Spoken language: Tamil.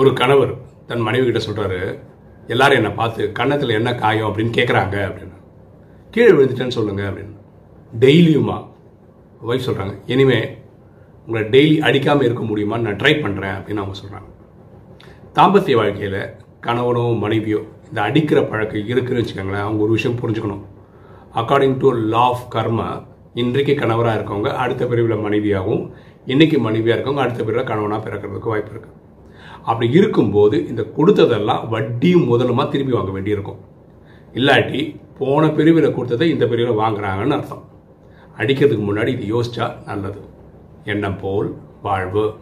ஒரு கணவர் தன் மனைவி கிட்ட சொல்கிறாரு எல்லாரும் என்னை பார்த்து கன்னத்தில் என்ன காயம் அப்படின்னு கேட்குறாங்க அப்படின்னு. கீழே விழுந்துட்டேன்னு சொல்லுங்க அப்படின்னு. டெய்லியுமா? ஒய்ஃப் சொல்கிறாங்க இனிமே உங்களை டெய்லி அடிக்காமல் இருக்க முடியுமான்னு நான் ட்ரை பண்ணுறேன் அப்படின்னு அவங்க சொல்கிறாங்க தாம்பத்திய வாழ்க்கையில் கணவனோ மனைவியோ இந்த அடிக்கிற பழக்கம் இருக்குன்னு வச்சுக்கோங்களேன் அவங்க ஒரு விஷயம் புரிஞ்சுக்கணும். According to law of karma இன்றைக்கு கணவராக இருக்கவங்க அடுத்த பிரிவில் மனைவியாகவும் இன்றைக்கு மனைவியாக இருக்கவங்க அடுத்த பிரிவில் கணவனாக பிறக்கிறதுக்கு வாய்ப்பு இருக்குது அப்படி இருக்கும்போது இந்த கொடுத்ததெல்லாம் வட்டியும் முதலுமா திரும்பி வாங்க வேண்டியிருக்கும். இல்லாட்டி போன பிரிவில் கொடுத்ததை இந்த பிரிவில் வாங்குறாங்கன்னு அர்த்தம். அடிக்கிறதுக்கு முன்னாடி இது யோசிச்சா நல்லது. எண்ணம் போல் வாழ்வு.